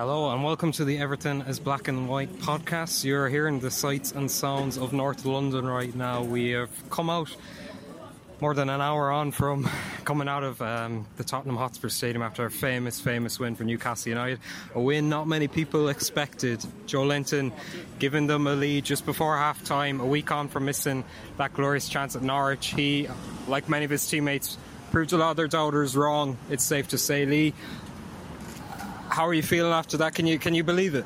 Hello and welcome to the Everything is Black and White podcast. You're hearing the sights and sounds of North London right now. We have come out more than an hour on from coming out of um, the Tottenham Hotspur Stadium after a famous, famous win for Newcastle United. A win not many people expected. Joelinton giving them a lead just before half time, a week on from missing that glorious chance at Norwich. He, like many of his teammates, proved a lot of their doubters wrong, it's safe to say. Lee, how are you feeling after that? Can you can you believe it?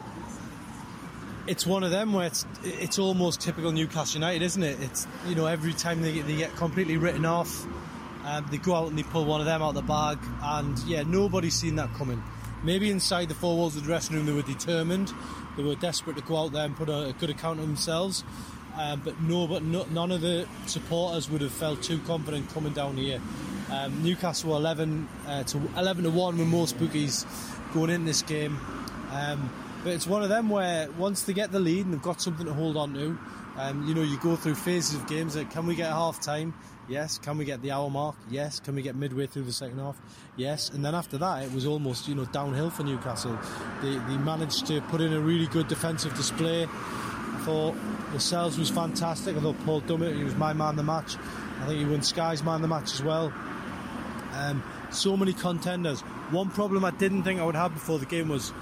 It's one of them where it's it's almost typical Newcastle United, isn't it? It's you know every time they get, they get completely written off, um, they go out and they pull one of them out of the bag, and yeah, nobody's seen that coming. Maybe inside the four walls of the dressing room, they were determined, they were desperate to go out there and put a, a good account of themselves. Um, but no, but no, none of the supporters would have felt too confident coming down here. Um, Newcastle were 11 uh, to 11 to one with most bookies going in this game. Um, but it's one of them where once they get the lead and they've got something to hold on to, um, you know, you go through phases of games. Like, can we get half time? Yes. Can we get the hour mark? Yes. Can we get midway through the second half? Yes. And then after that, it was almost you know downhill for Newcastle. They, they managed to put in a really good defensive display. I thought Lascelles was fantastic. I thought Paul Dummett, he was my man the match. I think he won Sky's man the match as well. Um, so many contenders. One problem I didn't think I would have before the game was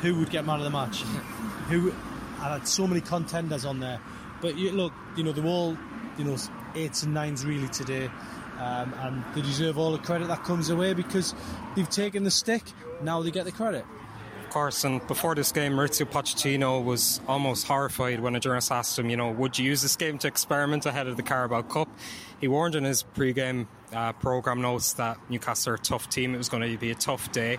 who would get man of the match. who I had so many contenders on there, but you, look, you know they're all you know eights and nines really today, um, and they deserve all the credit that comes away because they've taken the stick. Now they get the credit. Of course, and before this game, Mauricio Pochettino was almost horrified when a journalist asked him, you know, would you use this game to experiment ahead of the Carabao Cup? He warned in his pre-game uh, program notes that Newcastle are a tough team. It was going to be a tough day.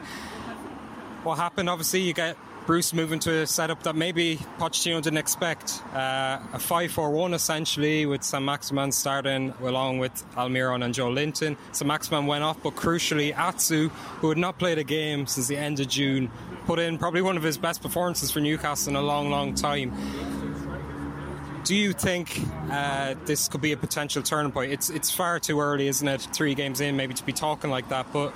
What happened? Obviously, you get Bruce moving to a setup that maybe Pochettino didn't expect. Uh, a 5 4 1 essentially, with Saint-Maximin starting along with Almiron and Joelinton. Sam Maximan went off, but crucially, Atsu, who had not played a game since the end of June, put in probably one of his best performances for Newcastle in a long, long time. Do you think uh, this could be a potential turning point? It's it's far too early, isn't it? Three games in, maybe to be talking like that. But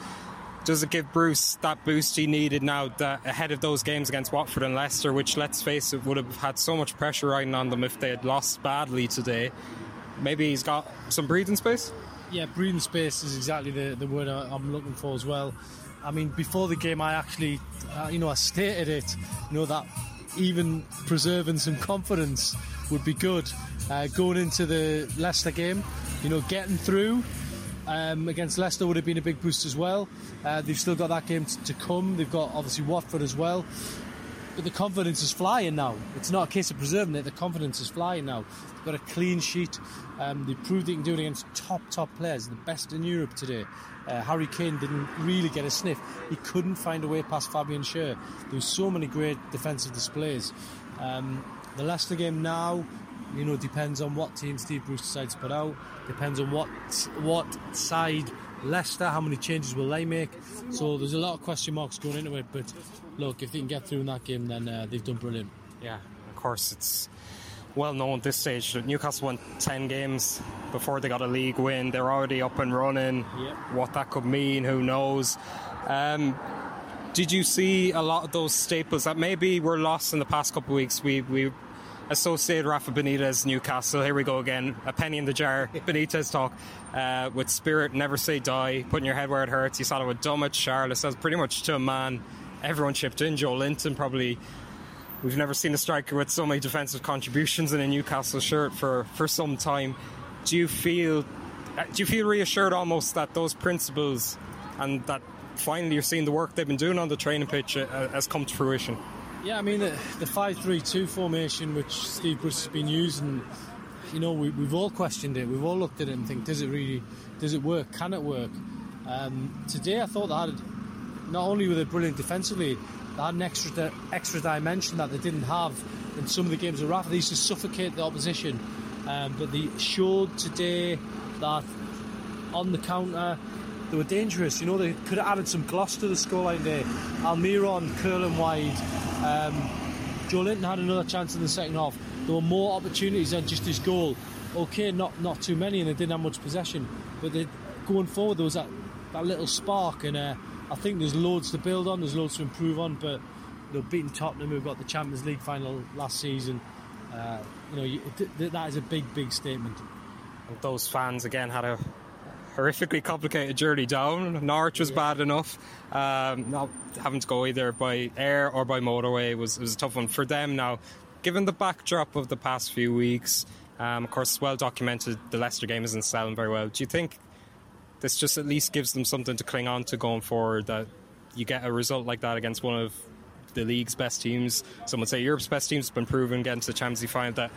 does it give Bruce that boost he needed now that ahead of those games against Watford and Leicester, which let's face it would have had so much pressure riding on them if they had lost badly today? Maybe he's got some breathing space. Yeah, breathing space is exactly the, the word I'm looking for as well. I mean, before the game, I actually, uh, you know, I stated it, you know, that even preserving some confidence would be good uh, going into the Leicester game. You know, getting through um, against Leicester would have been a big boost as well. Uh, they've still got that game to come. They've got obviously Watford as well. But the confidence is flying now. It's not a case of preserving it. The confidence is flying now. They've got a clean sheet. Um, they proved they can do it against top, top players, the best in Europe today. Uh, Harry Kane didn't really get a sniff. He couldn't find a way past Fabian Schär. There were so many great defensive displays. Um, the Leicester game now, you know, depends on what team Steve Bruce decides to put out. Depends on what what side Leicester, how many changes will they make? So there's a lot of question marks going into it. But look, if they can get through in that game, then uh, they've done brilliant. Yeah, of course, it's well known at this stage that Newcastle won 10 games before they got a league win. They're already up and running. Yep. What that could mean, who knows? Um, did you see a lot of those staples that maybe were lost in the past couple of weeks? We we associate Rafa Benitez, Newcastle. Here we go again. A penny in the jar. Benitez talk uh, with spirit, never say die, putting your head where it hurts. You saw it with Dummett, Charles, says pretty much to a man. Everyone chipped in. Joelinton probably. We've never seen a striker with so many defensive contributions in a Newcastle shirt for, for some time. Do you feel uh, do you feel reassured almost that those principles and that finally you're seeing the work they've been doing on the training pitch uh, has come to fruition? Yeah, I mean, the, the 5 3 2 formation which Steve Bruce has been using, you know, we, we've all questioned it. We've all looked at it and think, does it really, does it work? Can it work? Um, today I thought had, not only were they brilliant defensively, they had an extra extra dimension that they didn't have in some of the games of Rafa. They used to suffocate the opposition, um, but they showed today that on the counter they were dangerous. You know, they could have added some gloss to the scoreline there. Almiron curling wide. Um, Joelinton had another chance in the second half. There were more opportunities than just his goal. Okay, not not too many, and they didn't have much possession. But they, going forward, there was that, that little spark, and uh, I think there's loads to build on. There's loads to improve on. But know, beating Tottenham, who got the Champions League final last season, uh, you know, you, th- that is a big, big statement. And those fans again had a horrifically complicated journey down. Norwich was yeah. bad enough. Um, not having to go either by air or by motorway was, was a tough one for them. Now, given the backdrop of the past few weeks, um, of course, well documented, the Leicester game isn't selling very well. Do you think this just at least gives them something to cling on to going forward? That you get a result like that against one of the league's best teams. Some would say Europe's best teams have been proven getting to the Champions League final that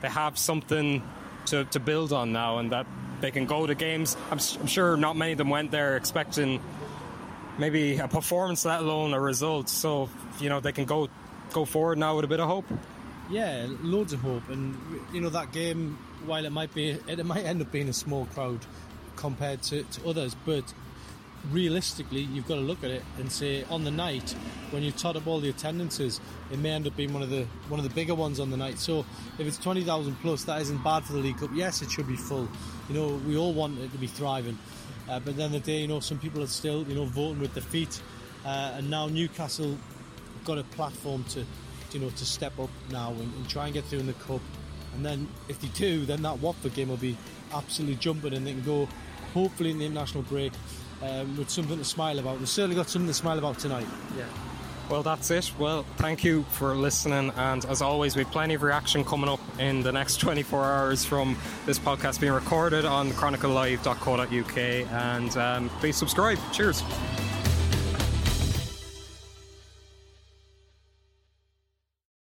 they have something to, to build on now, and that they can go to games. I'm, I'm sure not many of them went there expecting maybe a performance, let alone a result. So you know they can go go forward now with a bit of hope. Yeah, loads of hope, and you know that game, while it might be, it might end up being a small crowd compared to, to others, but realistically, you've got to look at it and say on the night when you tot up all the attendances, it may end up being one of the one of the bigger ones on the night. So if it's twenty thousand plus, that isn't bad for the League Cup. Yes, it should be full. You know, we all want it to be thriving, uh, but then the day, you know, some people are still you know voting with their feet, uh, and now Newcastle got a platform to you know to step up now and, and try and get through in the cup. And then if they do, then that Watford game will be absolutely jumping, and they can go hopefully in the international break um, with something to smile about. We've certainly got something to smile about tonight. Yeah. Well, that's it. Well, thank you for listening. And as always, we have plenty of reaction coming up in the next 24 hours from this podcast being recorded on chroniclelive.co.uk. And um, please subscribe. Cheers.